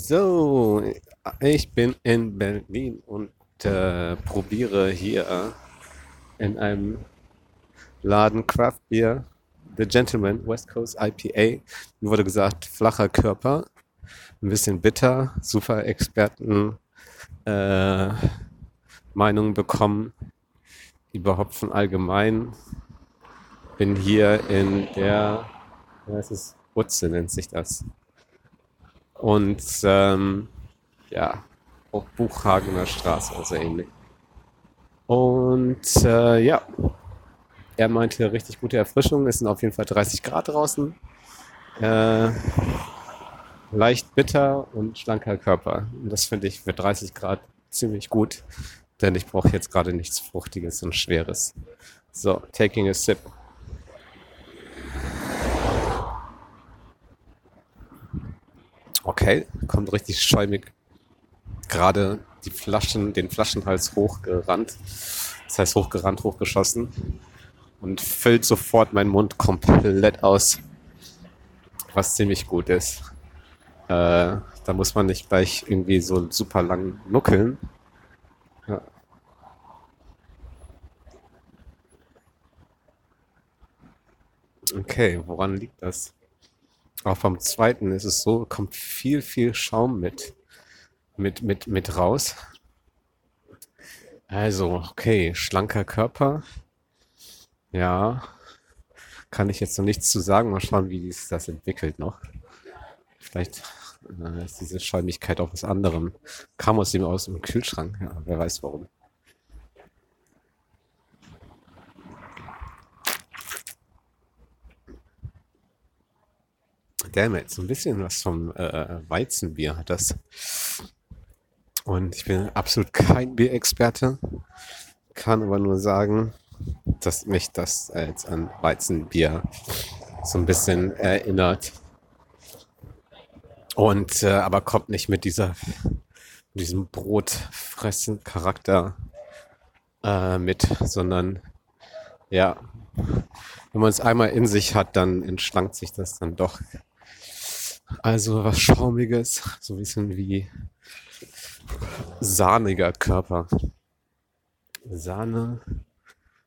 So, ich bin in Berlin und äh, probiere hier in einem Laden Craft Beer The Gentleman West Coast IPA. Mir wurde gesagt, flacher Körper, ein bisschen bitter, super Experten äh, Meinungen bekommen über Hopfen allgemein. Bin hier in der, was ist Wutze nennt sich das. Und ähm, ja, auf Buchhagener Straße, also ähnlich. Und äh, ja, er meinte richtig gute Erfrischung. Es sind auf jeden Fall 30 Grad draußen. Äh, leicht bitter und schlanker Körper. Und das finde ich für 30 Grad ziemlich gut, denn ich brauche jetzt gerade nichts Fruchtiges und Schweres. So, taking a sip. Okay, kommt richtig schäumig. Gerade die Flaschen, den Flaschenhals hochgerannt. Das heißt hochgerannt, hochgeschossen. Und füllt sofort meinen Mund komplett aus. Was ziemlich gut ist. Äh, da muss man nicht gleich irgendwie so super lang nuckeln. Ja. Okay, woran liegt das? Auch beim zweiten ist es so, kommt viel, viel Schaum mit, mit, mit, mit raus. Also, okay, schlanker Körper. Ja, kann ich jetzt noch nichts zu sagen. Mal schauen, wie sich das entwickelt noch. Vielleicht äh, ist diese Schäumigkeit auch was anderem. Kam aus dem, aus dem Kühlschrank. Ja, wer weiß warum. Damn so ein bisschen was vom äh, Weizenbier hat das. Und ich bin absolut kein Bierexperte, kann aber nur sagen, dass mich das jetzt an Weizenbier so ein bisschen erinnert. Und äh, aber kommt nicht mit dieser mit diesem Brotfressen Charakter äh, mit, sondern ja, wenn man es einmal in sich hat, dann entschlankt sich das dann doch. Also was Schaumiges, so ein bisschen wie sahniger Körper. Sahne,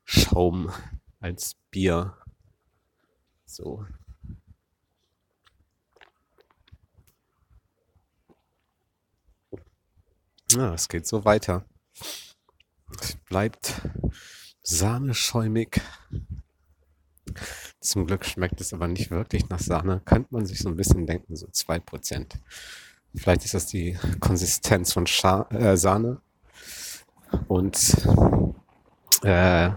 Schaum als Bier. So. Ja, es geht so weiter. Es bleibt sahneschäumig. Zum Glück schmeckt es aber nicht wirklich nach Sahne. Könnte man sich so ein bisschen denken, so 2%. Vielleicht ist das die Konsistenz von Scha äh, Sahne. Und äh,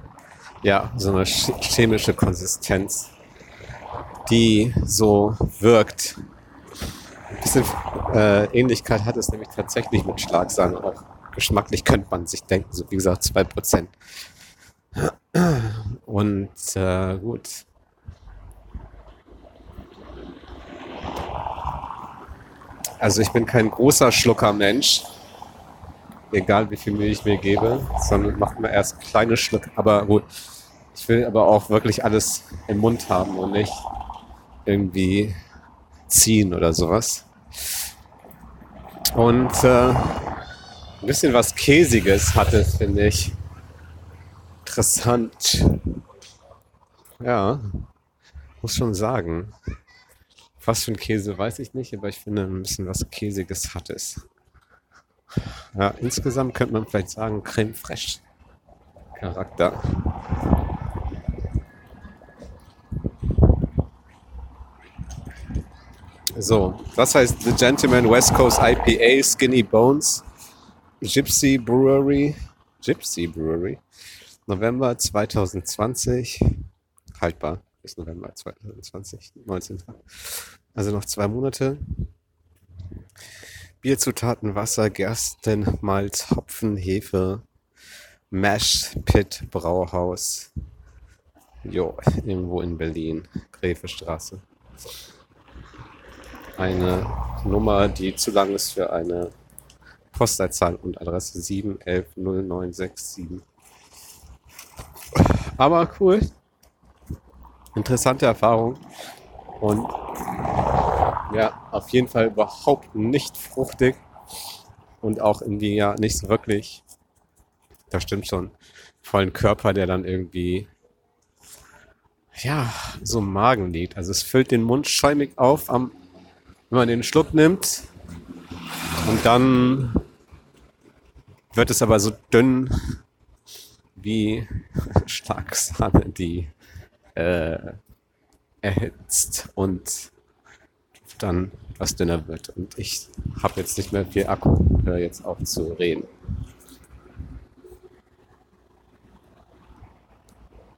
ja, so eine chemische Konsistenz, die so wirkt, ein bisschen äh, Ähnlichkeit hat es nämlich tatsächlich mit Schlagsahne. Auch geschmacklich könnte man sich denken, so wie gesagt, 2%. Und äh, gut. Also ich bin kein großer Schluckermensch, egal wie viel Mühe ich mir gebe, sondern macht mir erst kleine Schluck. Aber gut, ich will aber auch wirklich alles im Mund haben und nicht irgendwie ziehen oder sowas. Und äh, ein bisschen was Käsiges hatte, finde ich. Interessant. Ja, muss schon sagen. Was für ein Käse weiß ich nicht, aber ich finde ein bisschen was Käsiges hat es. Ja, insgesamt könnte man vielleicht sagen Creme Fraiche Charakter. So, das heißt The Gentleman West Coast IPA Skinny Bones Gypsy Brewery. Gypsy Brewery. November 2020. Haltbar bis November 2020, 19. Also noch zwei Monate. Bierzutaten, Wasser, Gersten, Malz, Hopfen, Hefe, Mash Pit Brauhaus. Jo, irgendwo in Berlin, Gräfestraße eine Nummer, die zu lang ist für eine Postleitzahl und Adresse 7110967. Aber cool. Interessante Erfahrung. Und Ja, auf jeden Fall überhaupt nicht fruchtig und auch irgendwie ja nicht so wirklich. Das stimmt schon. Vollen Körper, der dann irgendwie ja so im Magen liegt. Also es füllt den Mund schäumig auf, am, wenn man den Schluck nimmt und dann wird es aber so dünn wie Schlagsahne, die äh, erhitzt und dann was dünner wird. Und ich habe jetzt nicht mehr viel Akku, höre jetzt auf zu reden.